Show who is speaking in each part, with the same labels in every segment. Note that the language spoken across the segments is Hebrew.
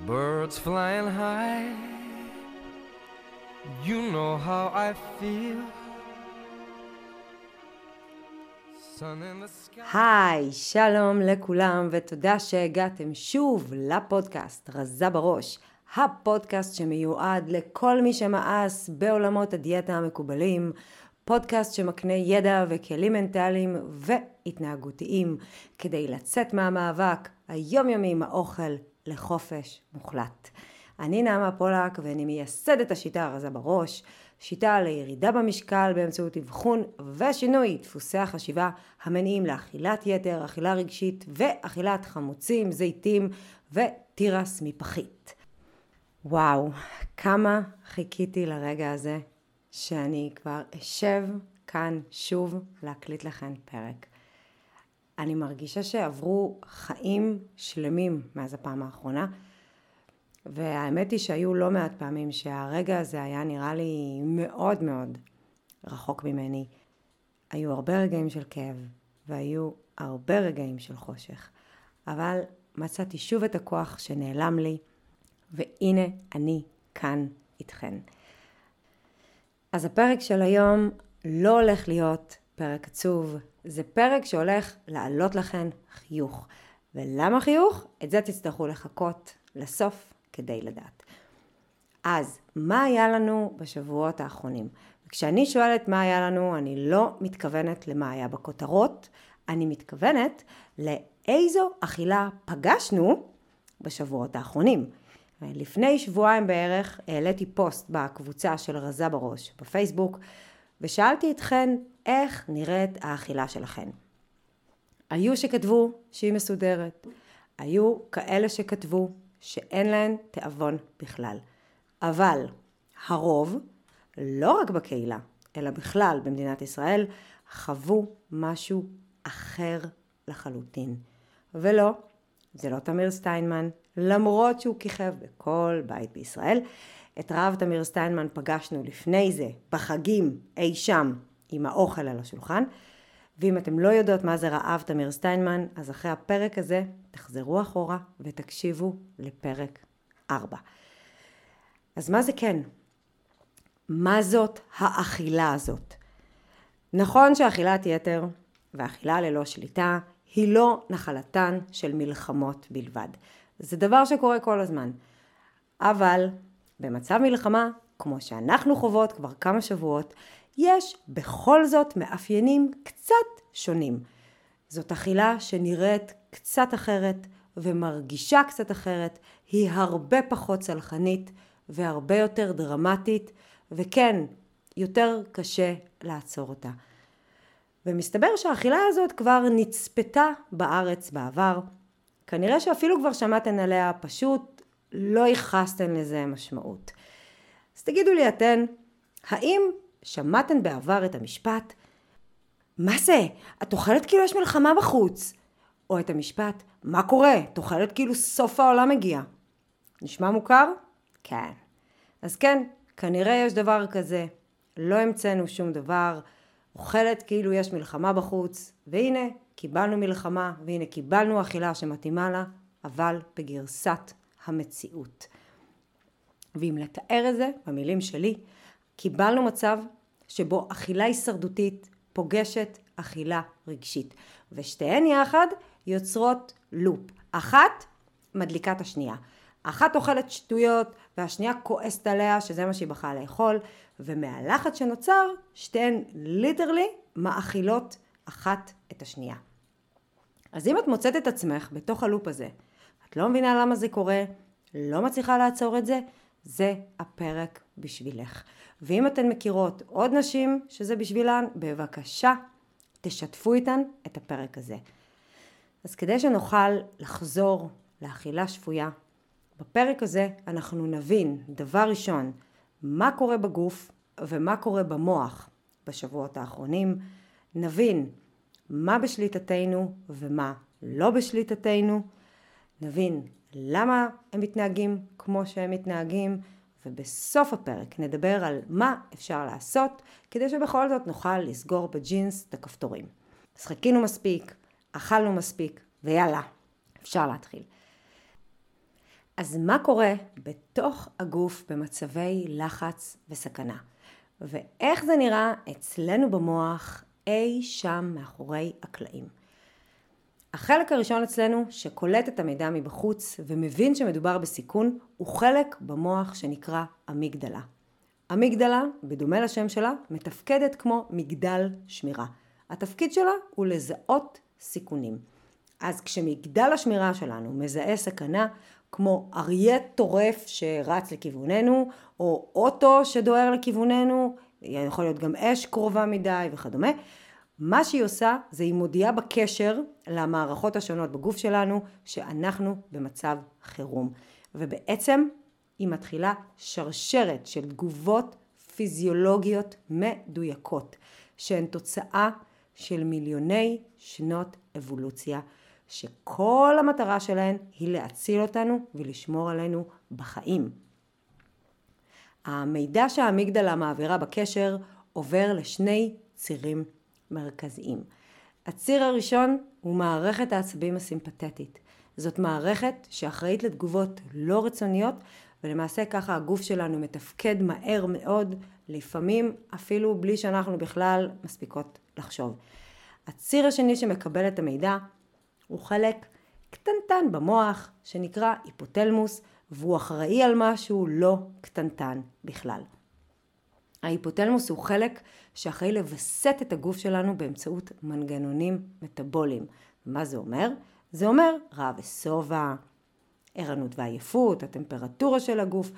Speaker 1: Birds flying high, you know how I feel.
Speaker 2: היי, שלום לכולם ותודה שהגעתם שוב לפודקאסט רזה בראש, הפודקאסט שמיועד לכל מי שמאס בעולמות הדיאטה המקובלים, פודקאסט שמקנה ידע וכלים מנטליים והתנהגותיים כדי לצאת מהמאבק היומיומי עם האוכל לחופש מוחלט. אני נעמה פולק ואני מייסדת השיטה הרזה בראש, שיטה לירידה במשקל באמצעות אבחון ושינוי דפוסי החשיבה המניעים לאכילת יתר, אכילה רגשית ואכילת חמוצים, זיתים ותירס מפחית. וואו, כמה חיכיתי לרגע הזה שאני כבר אשב כאן שוב להקליט לכם פרק. אני מרגישה שעברו חיים שלמים מאז הפעם האחרונה, והאמת היא שהיו לא מעט פעמים שהרגע הזה היה נראה לי מאוד מאוד רחוק ממני. היו הרבה רגעים של כאב, והיו הרבה רגעים של חושך, אבל מצאתי שוב את הכוח שנעלם לי, והנה אני כאן איתכן. אז הפרק של היום לא הולך להיות פרק עצוב, זה פרק שהולך לעלות לכן חיוך. ולמה חיוך? את זה תצטרכו לחכות לסוף כדי לדעת. אז, מה היה לנו בשבועות האחרונים? כשאני שואלת מה היה לנו, אני לא מתכוונת למה היה בכותרות, אני מתכוונת לאיזו אכילה פגשנו בשבועות האחרונים. לפני שבועיים בערך העליתי פוסט בקבוצה של רזה בראש בפייסבוק ושאלתי אתכן איך נראית האכילה שלכן. היו שכתבו שהיא מסודרת, היו כאלה שכתבו שאין להן תיאבון בכלל. אבל הרוב, לא רק בקהילה, אלא בכלל במדינת ישראל, חוו משהו אחר לחלוטין. ולא, זה לא תמיר סטיינמן, למרות שהוא כיכב בכל בית בישראל. את רעב תמיר סטיינמן פגשנו לפני זה, בחגים, אי שם, עם האוכל על השולחן. ואם אתם לא יודעות מה זה רעב תמיר סטיינמן, אז אחרי הפרק הזה תחזרו אחורה ותקשיבו לפרק 4. אז מה זה כן? מה זאת האכילה הזאת? נכון שאכילת יתר ואכילה ללא שליטה היא לא נחלתן של מלחמות בלבד. זה דבר שקורה כל הזמן. אבל במצב מלחמה, כמו שאנחנו חוות כבר כמה שבועות, יש בכל זאת מאפיינים קצת שונים. זאת אכילה שנראית קצת אחרת ומרגישה קצת אחרת, היא הרבה פחות סלחנית והרבה יותר דרמטית, וכן, יותר קשה לעצור אותה. ומסתבר שהאכילה הזאת כבר נצפתה בארץ בעבר. כנראה שאפילו כבר שמעתן עליה, פשוט לא ייחסתן לזה משמעות. אז תגידו לי אתן, האם שמעתן בעבר את המשפט מה זה? את אוכלת כאילו יש מלחמה בחוץ. או את המשפט, מה קורה? את אוכלת כאילו סוף העולם מגיע. נשמע מוכר? כן. אז כן, כנראה יש דבר כזה. לא המצאנו שום דבר. אוכלת כאילו יש מלחמה בחוץ, והנה, קיבלנו מלחמה, והנה קיבלנו אכילה שמתאימה לה, אבל בגרסת המציאות. ואם לתאר את זה, במילים שלי, קיבלנו מצב שבו אכילה הישרדותית פוגשת אכילה רגשית, ושתיהן יחד יוצרות לופ. אחת מדליקה את השנייה. אחת אוכלת שטויות והשנייה כועסת עליה שזה מה שהיא בחרה לאכול ומהלחץ שנוצר שתיהן ליטרלי מאכילות אחת את השנייה. אז אם את מוצאת את עצמך בתוך הלופ הזה, את לא מבינה למה זה קורה, לא מצליחה לעצור את זה, זה הפרק בשבילך. ואם אתן מכירות עוד נשים שזה בשבילן, בבקשה תשתפו איתן את הפרק הזה. אז כדי שנוכל לחזור לאכילה שפויה, בפרק הזה אנחנו נבין, דבר ראשון, מה קורה בגוף ומה קורה במוח בשבועות האחרונים, נבין מה בשליטתנו ומה לא בשליטתנו, נבין למה הם מתנהגים כמו שהם מתנהגים, ובסוף הפרק נדבר על מה אפשר לעשות כדי שבכל זאת נוכל לסגור בג'ינס את הכפתורים. אז חיכינו מספיק, אכלנו מספיק, ויאללה, אפשר להתחיל. אז מה קורה בתוך הגוף במצבי לחץ וסכנה? ואיך זה נראה אצלנו במוח אי שם מאחורי הקלעים? החלק הראשון אצלנו שקולט את המידע מבחוץ ומבין שמדובר בסיכון הוא חלק במוח שנקרא אמיגדלה. אמיגדלה, בדומה לשם שלה, מתפקדת כמו מגדל שמירה. התפקיד שלה הוא לזהות סיכונים. אז כשמגדל השמירה שלנו מזהה סכנה, כמו אריה טורף שרץ לכיווננו, או אוטו שדוהר לכיווננו, יכול להיות גם אש קרובה מדי וכדומה, מה שהיא עושה זה היא מודיעה בקשר למערכות השונות בגוף שלנו שאנחנו במצב חירום. ובעצם היא מתחילה שרשרת של תגובות פיזיולוגיות מדויקות, שהן תוצאה של מיליוני שנות אבולוציה, שכל המטרה שלהן היא להציל אותנו ולשמור עלינו בחיים. המידע שהאמיגדלה מעבירה בקשר עובר לשני צירים מרכזיים. הציר הראשון הוא מערכת העצבים הסימפתטית. זאת מערכת שאחראית לתגובות לא רצוניות ולמעשה ככה הגוף שלנו מתפקד מהר מאוד, לפעמים אפילו בלי שאנחנו בכלל מספיקות לחשוב. הציר השני שמקבל את המידע הוא חלק קטנטן במוח שנקרא היפותלמוס והוא אחראי על משהו לא קטנטן בכלל. ההיפותלמוס הוא חלק שאחראי לווסת את הגוף שלנו באמצעות מנגנונים מטאבוליים. מה זה אומר? זה אומר רעב ושובע, ערנות ועייפות, הטמפרטורה של הגוף,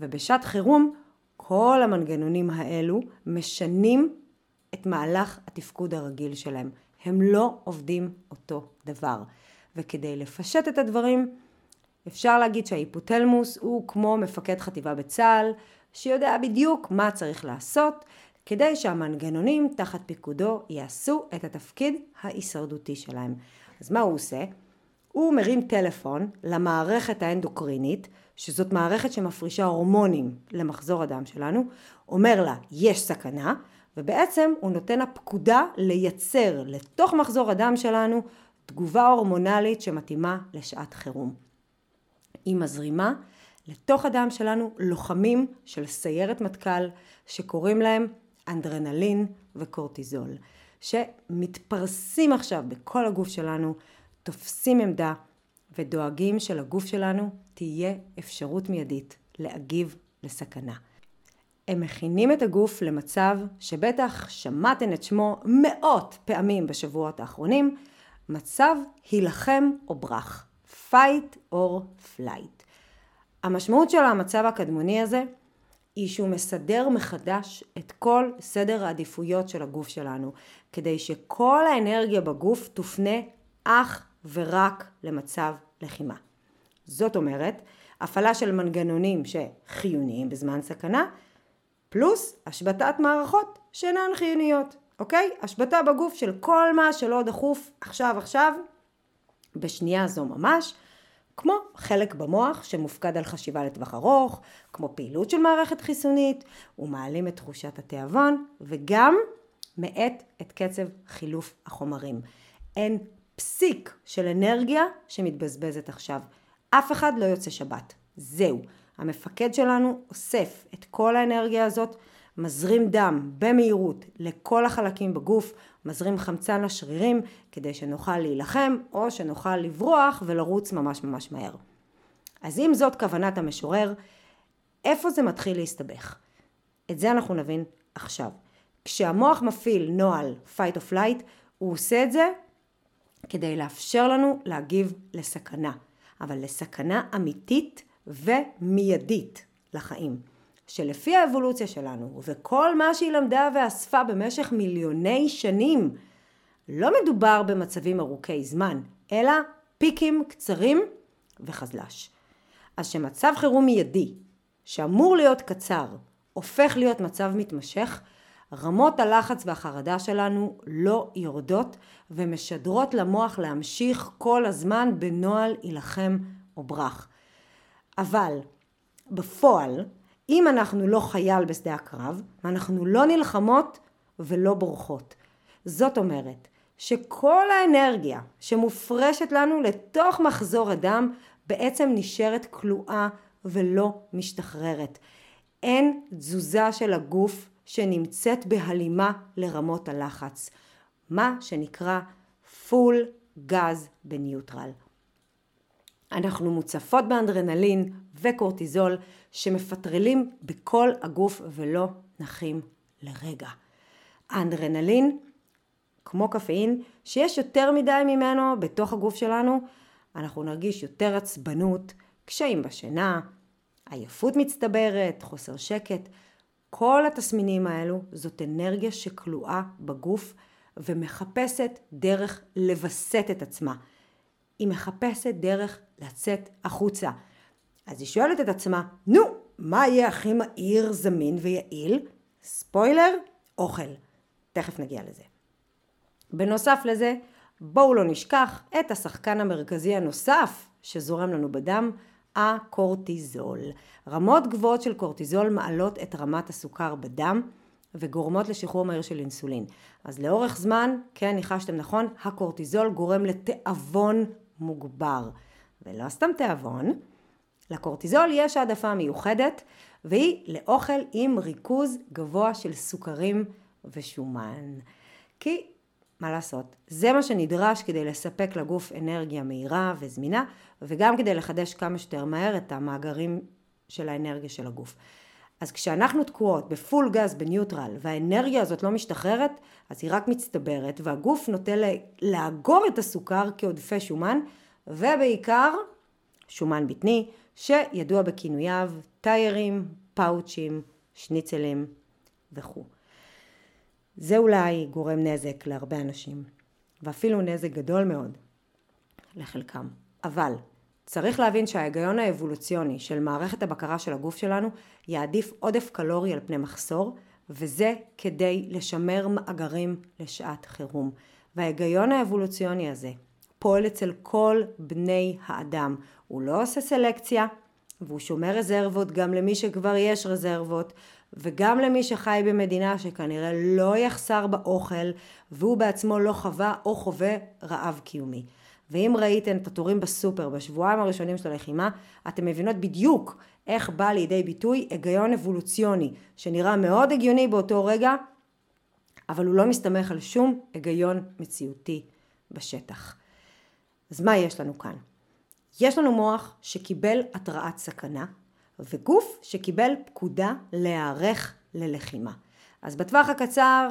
Speaker 2: ובשעת חירום כל המנגנונים האלו משנים את מהלך התפקוד הרגיל שלהם. הם לא עובדים אותו דבר. וכדי לפשט את הדברים, אפשר להגיד שההיפותלמוס הוא כמו מפקד חטיבה בצה"ל, שיודע בדיוק מה צריך לעשות, כדי שהמנגנונים תחת פיקודו יעשו את התפקיד ההישרדותי שלהם. אז מה הוא עושה? הוא מרים טלפון למערכת האנדוקרינית, שזאת מערכת שמפרישה הורמונים למחזור הדם שלנו, אומר לה יש סכנה, ובעצם הוא נותן לה פקודה לייצר לתוך מחזור הדם שלנו תגובה הורמונלית שמתאימה לשעת חירום. היא מזרימה לתוך הדם שלנו לוחמים של סיירת מטכ"ל שקוראים להם אנדרנלין וקורטיזול, שמתפרסים עכשיו בכל הגוף שלנו, תופסים עמדה ודואגים שלגוף שלנו תהיה אפשרות מיידית להגיב לסכנה. הם מכינים את הגוף למצב שבטח שמעתם את שמו מאות פעמים בשבועות האחרונים, מצב הילחם או ברח, fight or flight. המשמעות של המצב הקדמוני הזה היא שהוא מסדר מחדש את כל סדר העדיפויות של הגוף שלנו, כדי שכל האנרגיה בגוף תופנה אך ורק למצב לחימה. זאת אומרת, הפעלה של מנגנונים שחיוניים בזמן סכנה, פלוס השבתת מערכות שאינן חיוניות, אוקיי? השבתה בגוף של כל מה שלא דחוף עכשיו עכשיו, בשנייה זו ממש, כמו חלק במוח שמופקד על חשיבה לטווח ארוך, כמו פעילות של מערכת חיסונית, ומעלים את תחושת התיאבון, וגם מאט את קצב חילוף החומרים. אין פסיק של אנרגיה שמתבזבזת עכשיו. אף אחד לא יוצא שבת. זהו. המפקד שלנו אוסף את כל האנרגיה הזאת, מזרים דם במהירות לכל החלקים בגוף, מזרים חמצן לשרירים כדי שנוכל להילחם או שנוכל לברוח ולרוץ ממש ממש מהר. אז אם זאת כוונת המשורר, איפה זה מתחיל להסתבך? את זה אנחנו נבין עכשיו. כשהמוח מפעיל נוהל fight or flight, הוא עושה את זה כדי לאפשר לנו להגיב לסכנה, אבל לסכנה אמיתית ומיידית לחיים. שלפי האבולוציה שלנו וכל מה שהיא למדה ואספה במשך מיליוני שנים, לא מדובר במצבים ארוכי זמן, אלא פיקים קצרים וחזל"ש. אז שמצב חירום מיידי, שאמור להיות קצר, הופך להיות מצב מתמשך, רמות הלחץ והחרדה שלנו לא יורדות ומשדרות למוח להמשיך כל הזמן בנוהל יילחם או ברח. אבל בפועל, אם אנחנו לא חייל בשדה הקרב, אנחנו לא נלחמות ולא בורחות. זאת אומרת, שכל האנרגיה שמופרשת לנו לתוך מחזור הדם בעצם נשארת כלואה ולא משתחררת. אין תזוזה של הגוף שנמצאת בהלימה לרמות הלחץ, מה שנקרא פול גז בניוטרל. אנחנו מוצפות באנדרנלין וקורטיזול שמפטרלים בכל הגוף ולא נחים לרגע. האנדרנלין, כמו קפאין, שיש יותר מדי ממנו בתוך הגוף שלנו, אנחנו נרגיש יותר עצבנות, קשיים בשינה, עייפות מצטברת, חוסר שקט. כל התסמינים האלו זאת אנרגיה שכלואה בגוף ומחפשת דרך לווסת את עצמה. היא מחפשת דרך לצאת החוצה. אז היא שואלת את עצמה, נו, מה יהיה הכי מהיר, זמין ויעיל? ספוילר, אוכל. תכף נגיע לזה. בנוסף לזה, בואו לא נשכח את השחקן המרכזי הנוסף שזורם לנו בדם, הקורטיזול. רמות גבוהות של קורטיזול מעלות את רמת הסוכר בדם וגורמות לשחרור מהיר של אינסולין. אז לאורך זמן, כן, ניחשתם נכון, הקורטיזול גורם לתיאבון מוגבר. ולא סתם תיאבון, לקורטיזול יש העדפה מיוחדת והיא לאוכל עם ריכוז גבוה של סוכרים ושומן. כי מה לעשות, זה מה שנדרש כדי לספק לגוף אנרגיה מהירה וזמינה וגם כדי לחדש כמה שיותר מהר את המאגרים של האנרגיה של הגוף. אז כשאנחנו תקועות בפול גז בניוטרל והאנרגיה הזאת לא משתחררת, אז היא רק מצטברת והגוף נוטה לאגור את הסוכר כעודפי שומן ובעיקר שומן בטני שידוע בכינוייו טיירים, פאוצ'ים, שניצלים וכו'. זה אולי גורם נזק להרבה אנשים ואפילו נזק גדול מאוד לחלקם. אבל צריך להבין שההיגיון האבולוציוני של מערכת הבקרה של הגוף שלנו יעדיף עודף קלורי על פני מחסור, וזה כדי לשמר מאגרים לשעת חירום. וההיגיון האבולוציוני הזה פועל אצל כל בני האדם. הוא לא עושה סלקציה, והוא שומר רזרבות גם למי שכבר יש רזרבות, וגם למי שחי במדינה שכנראה לא יחסר באוכל, והוא בעצמו לא חווה או חווה רעב קיומי. ואם ראיתם את התורים בסופר בשבועיים הראשונים של הלחימה, אתם מבינות בדיוק איך בא לידי ביטוי היגיון אבולוציוני, שנראה מאוד הגיוני באותו רגע, אבל הוא לא מסתמך על שום היגיון מציאותי בשטח. אז מה יש לנו כאן? יש לנו מוח שקיבל התרעת סכנה, וגוף שקיבל פקודה להיערך ללחימה. אז בטווח הקצר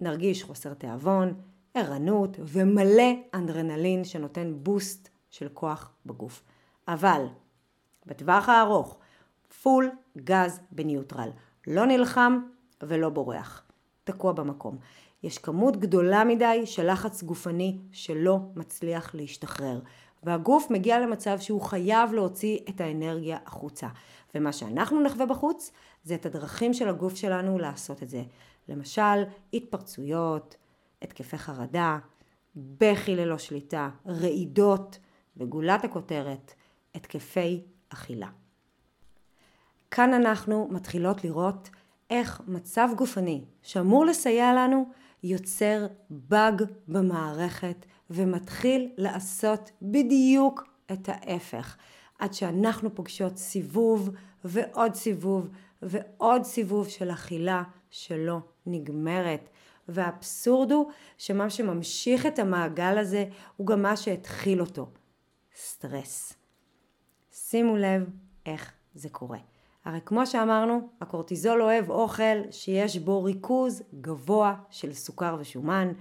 Speaker 2: נרגיש חוסר תיאבון, ערנות ומלא אנדרנלין שנותן בוסט של כוח בגוף. אבל בטווח הארוך, פול גז בניוטרל. לא נלחם ולא בורח. תקוע במקום. יש כמות גדולה מדי של לחץ גופני שלא מצליח להשתחרר. והגוף מגיע למצב שהוא חייב להוציא את האנרגיה החוצה. ומה שאנחנו נחווה בחוץ, זה את הדרכים של הגוף שלנו לעשות את זה. למשל, התפרצויות, התקפי חרדה, בכי ללא שליטה, רעידות, וגולת הכותרת, התקפי אכילה. כאן אנחנו מתחילות לראות איך מצב גופני שאמור לסייע לנו יוצר באג במערכת ומתחיל לעשות בדיוק את ההפך. עד שאנחנו פוגשות סיבוב ועוד סיבוב ועוד סיבוב של אכילה שלא נגמרת. והאבסורד הוא שמה שממשיך את המעגל הזה הוא גם מה שהתחיל אותו. סטרס. שימו לב איך זה קורה. הרי כמו שאמרנו, הקורטיזול אוהב אוכל שיש בו ריכוז גבוה של סוכר ושומן.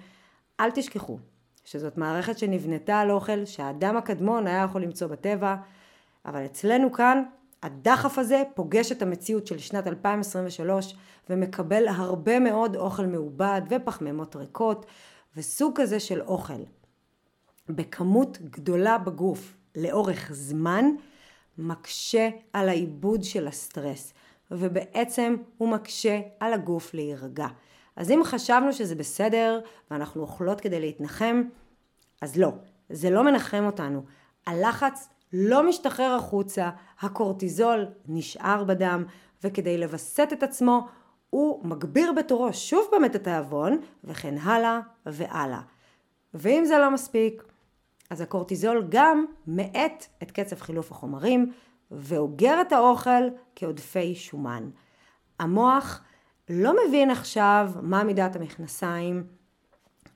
Speaker 2: אל תשכחו שזאת מערכת שנבנתה על אוכל שהאדם הקדמון היה יכול למצוא בטבע, אבל אצלנו כאן הדחף הזה פוגש את המציאות של שנת 2023 ומקבל הרבה מאוד אוכל מעובד ופחמימות ריקות וסוג כזה של אוכל בכמות גדולה בגוף לאורך זמן מקשה על העיבוד של הסטרס ובעצם הוא מקשה על הגוף להירגע. אז אם חשבנו שזה בסדר ואנחנו אוכלות כדי להתנחם, אז לא, זה לא מנחם אותנו. הלחץ לא משתחרר החוצה, הקורטיזול נשאר בדם, וכדי לווסת את עצמו, הוא מגביר בתורו שוב פעם את התיאבון, וכן הלאה והלאה. ואם זה לא מספיק, אז הקורטיזול גם מאט את קצב חילוף החומרים ואוגר את האוכל כעודפי שומן. המוח לא מבין עכשיו מה מידת המכנסיים,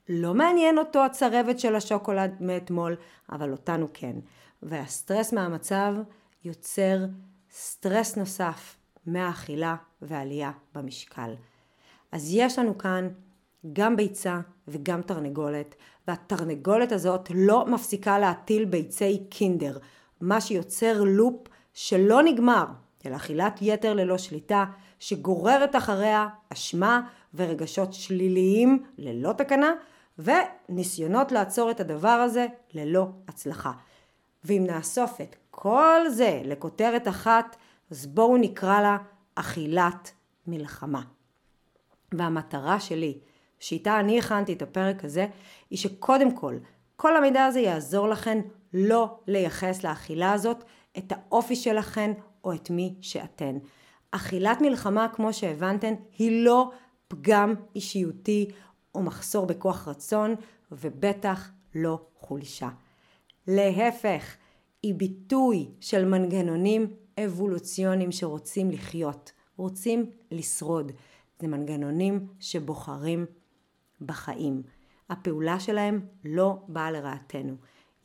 Speaker 2: לא מעניין אותו הצרבת של השוקולד מאתמול, אבל אותנו כן. והסטרס מהמצב יוצר סטרס נוסף מהאכילה ועלייה במשקל. אז יש לנו כאן גם ביצה וגם תרנגולת, והתרנגולת הזאת לא מפסיקה להטיל ביצי קינדר, מה שיוצר לופ שלא נגמר, של אכילת יתר ללא שליטה, שגוררת אחריה אשמה ורגשות שליליים ללא תקנה, וניסיונות לעצור את הדבר הזה ללא הצלחה. ואם נאסוף את כל זה לכותרת אחת, אז בואו נקרא לה אכילת מלחמה. והמטרה שלי, שאיתה אני הכנתי את הפרק הזה, היא שקודם כל, כל המידע הזה יעזור לכן לא לייחס לאכילה הזאת את האופי שלכן או את מי שאתן. אכילת מלחמה, כמו שהבנתן, היא לא פגם אישיותי או מחסור בכוח רצון, ובטח לא חולשה. להפך, היא ביטוי של מנגנונים אבולוציוניים שרוצים לחיות, רוצים לשרוד. זה מנגנונים שבוחרים בחיים. הפעולה שלהם לא באה לרעתנו,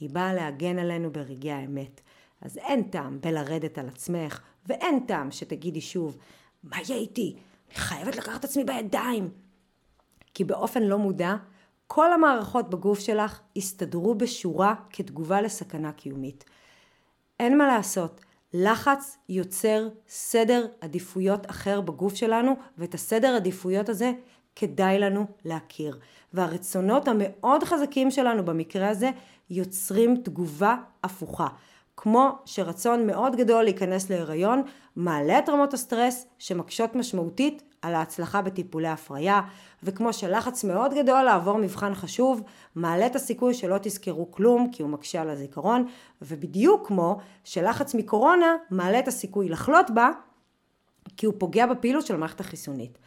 Speaker 2: היא באה להגן עלינו ברגעי האמת. אז אין טעם בלרדת על עצמך, ואין טעם שתגידי שוב, מה יהיה איתי? אני חייבת לקחת את עצמי בידיים. כי באופן לא מודע, כל המערכות בגוף שלך הסתדרו בשורה כתגובה לסכנה קיומית. אין מה לעשות, לחץ יוצר סדר עדיפויות אחר בגוף שלנו, ואת הסדר עדיפויות הזה כדאי לנו להכיר. והרצונות המאוד חזקים שלנו במקרה הזה יוצרים תגובה הפוכה. כמו שרצון מאוד גדול להיכנס להיריון מעלה את רמות הסטרס שמקשות משמעותית על ההצלחה בטיפולי הפריה, וכמו שלחץ מאוד גדול לעבור מבחן חשוב מעלה את הסיכוי שלא תזכרו כלום כי הוא מקשה על הזיכרון, ובדיוק כמו שלחץ מקורונה מעלה את הסיכוי לחלות בה כי הוא פוגע בפעילות של המערכת החיסונית.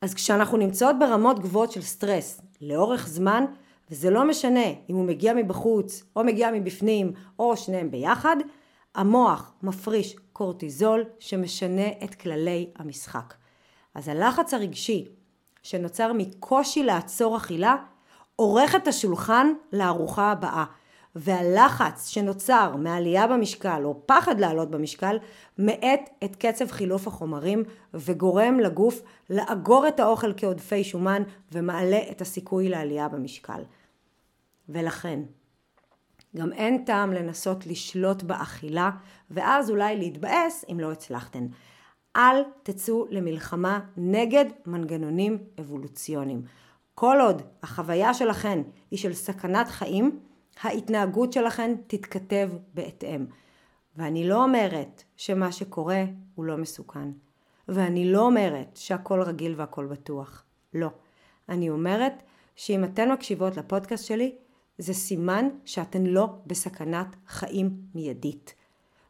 Speaker 2: אז כשאנחנו נמצאות ברמות גבוהות של סטרס לאורך זמן, וזה לא משנה אם הוא מגיע מבחוץ או מגיע מבפנים או שניהם ביחד, המוח מפריש קורטיזול שמשנה את כללי המשחק. אז הלחץ הרגשי שנוצר מקושי לעצור אכילה עורך את השולחן לארוחה הבאה. והלחץ שנוצר מעלייה במשקל או פחד לעלות במשקל מאט את קצב חילוף החומרים וגורם לגוף לאגור את האוכל כעודפי שומן ומעלה את הסיכוי לעלייה במשקל. ולכן, גם אין טעם לנסות לשלוט באכילה ואז אולי להתבאס אם לא הצלחתן. אל תצאו למלחמה נגד מנגנונים אבולוציוניים. כל עוד החוויה שלכן היא של סכנת חיים, ההתנהגות שלכן תתכתב בהתאם. ואני לא אומרת שמה שקורה הוא לא מסוכן. ואני לא אומרת שהכל רגיל והכל בטוח. לא. אני אומרת שאם אתן מקשיבות לפודקאסט שלי, זה סימן שאתן לא בסכנת חיים מיידית.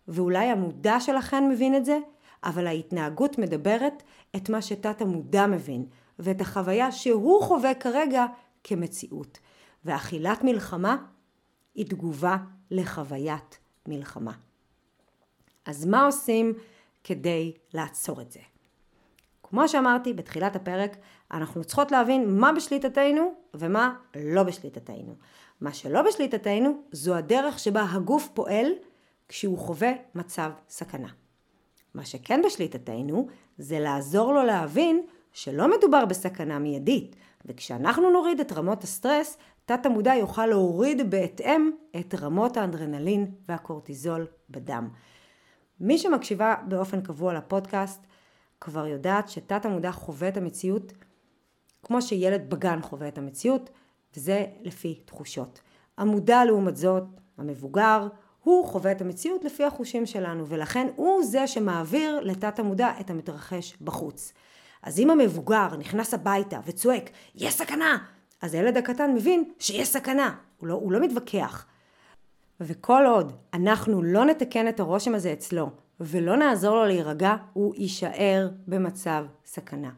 Speaker 2: ואולי המודע שלכן מבין את זה, אבל ההתנהגות מדברת את מה שתת המודע מבין, ואת החוויה שהוא חווה כרגע כמציאות. ואכילת מלחמה היא תגובה לחוויית מלחמה. אז מה עושים כדי לעצור את זה? כמו שאמרתי בתחילת הפרק, אנחנו צריכות להבין מה בשליטתנו ומה לא בשליטתנו. מה שלא בשליטתנו זו הדרך שבה הגוף פועל כשהוא חווה מצב סכנה. מה שכן בשליטתנו זה לעזור לו להבין שלא מדובר בסכנה מיידית, וכשאנחנו נוריד את רמות הסטרס, תת המודע יוכל להוריד בהתאם את רמות האנדרנלין והקורטיזול בדם. מי שמקשיבה באופן קבוע לפודקאסט כבר יודעת שתת המודע חווה את המציאות כמו שילד בגן חווה את המציאות, וזה לפי תחושות. המודע לעומת זאת, המבוגר, הוא חווה את המציאות לפי החושים שלנו, ולכן הוא זה שמעביר לתת המודע את המתרחש בחוץ. אז אם המבוגר נכנס הביתה וצועק, יש סכנה! אז הילד הקטן מבין שיש סכנה, הוא לא, הוא לא מתווכח. וכל עוד אנחנו לא נתקן את הרושם הזה אצלו, ולא נעזור לו להירגע, הוא יישאר במצב סכנה.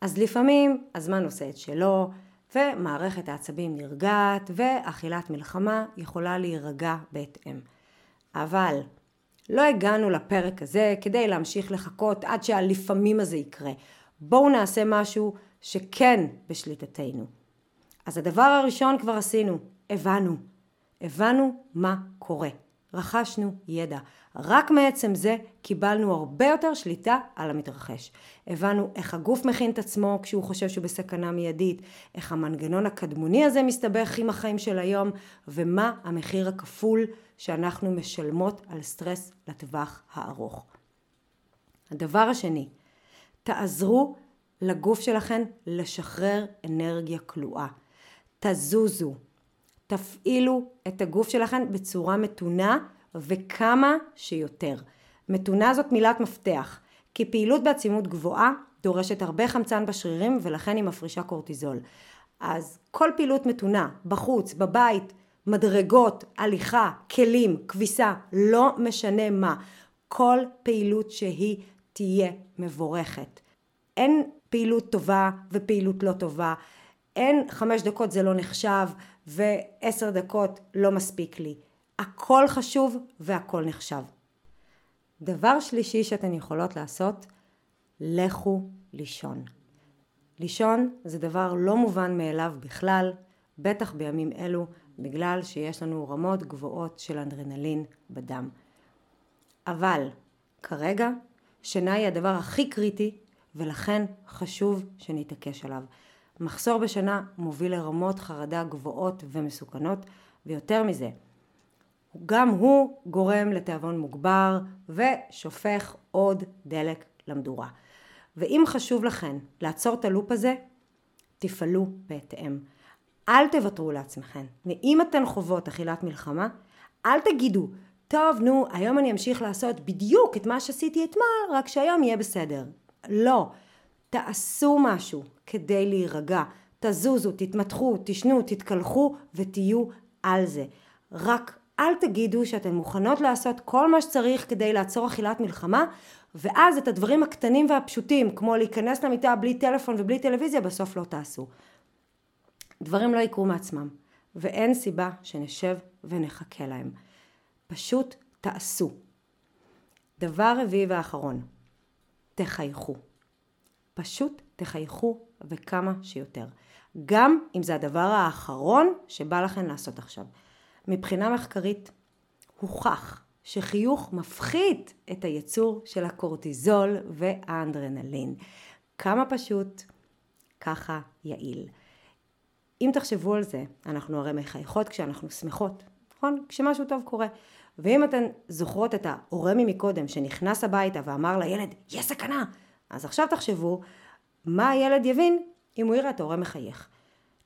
Speaker 2: אז לפעמים הזמן עושה את שלו, ומערכת העצבים נרגעת, ואכילת מלחמה יכולה להירגע בהתאם. אבל לא הגענו לפרק הזה כדי להמשיך לחכות עד שהלפעמים הזה יקרה. בואו נעשה משהו שכן בשליטתנו. אז הדבר הראשון כבר עשינו, הבנו. הבנו מה קורה. רכשנו ידע. רק מעצם זה קיבלנו הרבה יותר שליטה על המתרחש. הבנו איך הגוף מכין את עצמו כשהוא חושב שהוא בסכנה מיידית, איך המנגנון הקדמוני הזה מסתבך עם החיים של היום, ומה המחיר הכפול שאנחנו משלמות על סטרס לטווח הארוך. הדבר השני, תעזרו לגוף שלכם לשחרר אנרגיה כלואה. תזוזו, תפעילו את הגוף שלכם בצורה מתונה וכמה שיותר. מתונה זאת מילת מפתח, כי פעילות בעצימות גבוהה דורשת הרבה חמצן בשרירים ולכן היא מפרישה קורטיזול. אז כל פעילות מתונה, בחוץ, בבית, מדרגות, הליכה, כלים, כביסה, לא משנה מה, כל פעילות שהיא תהיה מבורכת. אין פעילות טובה ופעילות לא טובה, אין חמש דקות זה לא נחשב ועשר דקות לא מספיק לי. הכל חשוב והכל נחשב. דבר שלישי שאתן יכולות לעשות, לכו לישון. לישון זה דבר לא מובן מאליו בכלל, בטח בימים אלו, בגלל שיש לנו רמות גבוהות של אנדרנלין בדם. אבל כרגע שינה היא הדבר הכי קריטי ולכן חשוב שנתעקש עליו. מחסור בשינה מוביל לרמות חרדה גבוהות ומסוכנות, ויותר מזה, גם הוא גורם לתיאבון מוגבר ושופך עוד דלק למדורה. ואם חשוב לכן לעצור את הלופ הזה, תפעלו בהתאם. אל תוותרו לעצמכם. ואם אתן חוות אכילת מלחמה, אל תגידו, טוב, נו, היום אני אמשיך לעשות בדיוק את מה שעשיתי אתמול, רק שהיום יהיה בסדר. לא. תעשו משהו כדי להירגע. תזוזו, תתמתחו, תשנו, תתקלחו ותהיו על זה. רק אל תגידו שאתן מוכנות לעשות כל מה שצריך כדי לעצור אכילת מלחמה, ואז את הדברים הקטנים והפשוטים, כמו להיכנס למיטה בלי טלפון ובלי טלוויזיה, בסוף לא תעשו. דברים לא יקרו מעצמם, ואין סיבה שנשב ונחכה להם. פשוט תעשו. דבר רביעי ואחרון, תחייכו. פשוט תחייכו וכמה שיותר. גם אם זה הדבר האחרון שבא לכם לעשות עכשיו. מבחינה מחקרית הוכח שחיוך מפחית את הייצור של הקורטיזול והאנדרנלין. כמה פשוט, ככה יעיל. אם תחשבו על זה, אנחנו הרי מחייכות כשאנחנו שמחות, נכון? כשמשהו טוב קורה. ואם אתן זוכרות את ההורה ממקודם שנכנס הביתה ואמר לילד, יש סכנה! אז עכשיו תחשבו מה הילד יבין אם הוא יראה את ההורה מחייך.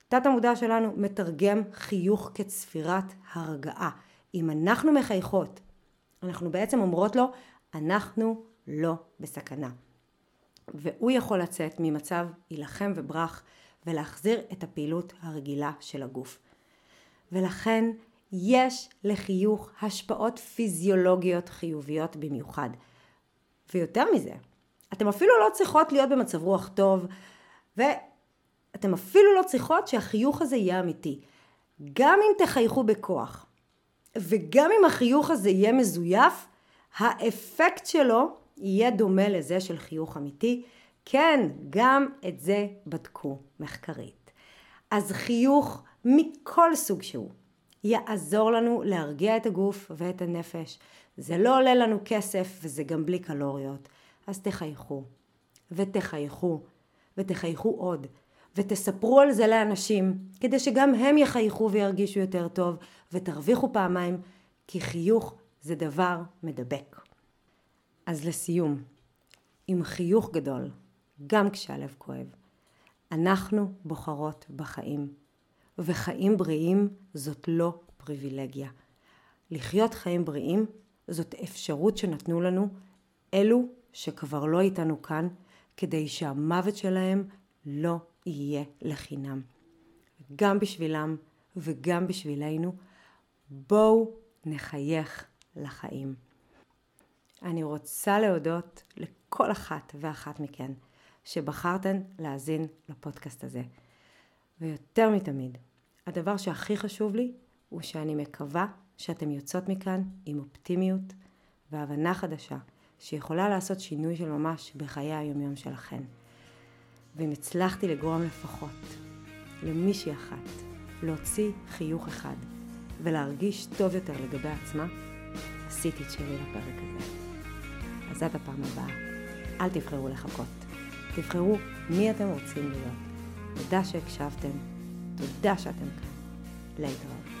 Speaker 2: תת המודע שלנו מתרגם חיוך כצפירת הרגעה. אם אנחנו מחייכות, אנחנו בעצם אומרות לו, אנחנו לא בסכנה. והוא יכול לצאת ממצב יילחם וברח ולהחזיר את הפעילות הרגילה של הגוף. ולכן יש לחיוך השפעות פיזיולוגיות חיוביות במיוחד. ויותר מזה, אתם אפילו לא צריכות להיות במצב רוח טוב, ואתם אפילו לא צריכות שהחיוך הזה יהיה אמיתי. גם אם תחייכו בכוח, וגם אם החיוך הזה יהיה מזויף, האפקט שלו יהיה דומה לזה של חיוך אמיתי. כן, גם את זה בדקו מחקרית. אז חיוך מכל סוג שהוא יעזור לנו להרגיע את הגוף ואת הנפש. זה לא עולה לנו כסף וזה גם בלי קלוריות. אז תחייכו, ותחייכו, ותחייכו עוד, ותספרו על זה לאנשים, כדי שגם הם יחייכו וירגישו יותר טוב, ותרוויחו פעמיים, כי חיוך זה דבר מדבק. אז לסיום, עם חיוך גדול, גם כשהלב כואב, אנחנו בוחרות בחיים, וחיים בריאים זאת לא פריבילגיה. לחיות חיים בריאים זאת אפשרות שנתנו לנו אלו שכבר לא איתנו כאן, כדי שהמוות שלהם לא יהיה לחינם. גם בשבילם וגם בשבילנו, בואו נחייך לחיים. אני רוצה להודות לכל אחת ואחת מכן שבחרתן להאזין לפודקאסט הזה. ויותר מתמיד, הדבר שהכי חשוב לי הוא שאני מקווה שאתם יוצאות מכאן עם אופטימיות והבנה חדשה שיכולה לעשות שינוי של ממש בחיי היומיום שלכן. ואם הצלחתי לגרום לפחות למישהי אחת להוציא חיוך אחד ולהרגיש טוב יותר לגבי עצמה, עשיתי את שלי לפרק הזה. אז עד הפעם הבאה, אל תבחרו לחכות. תבחרו מי אתם רוצים להיות. תודה שהקשבתם, תודה שאתם כאן. להתראות.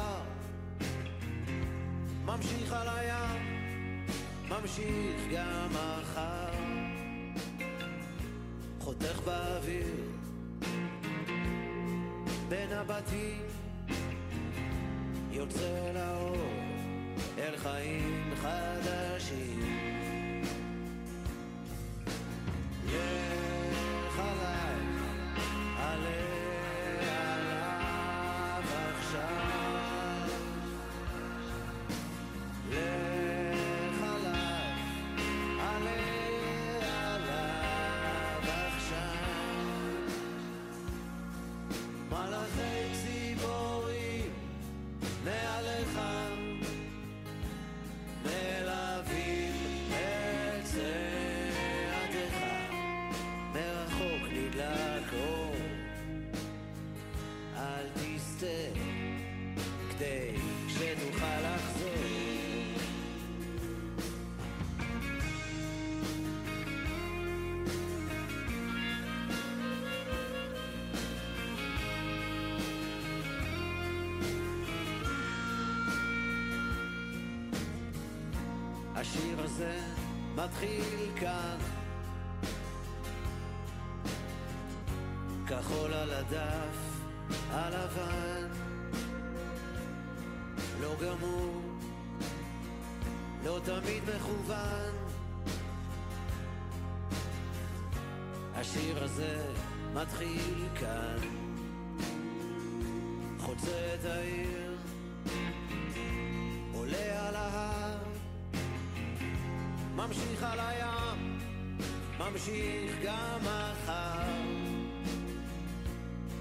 Speaker 3: ממשיך על הים, ממשיך גם מחר, חותך באוויר, בין הבתים, יוצא לאור, אל חיים חדשים. השיר הזה מתחיל כאן כחול על הדף הלבן לא גמור לא תמיד מכוון. השיר הזה מתחיל כאן. חוצה את העיר ממשיך על הים, ממשיך גם מחר,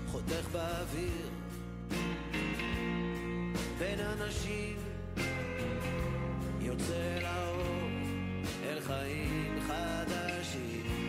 Speaker 3: חותך באוויר, בין אנשים, יוצא לאור, אל חיים חדשים.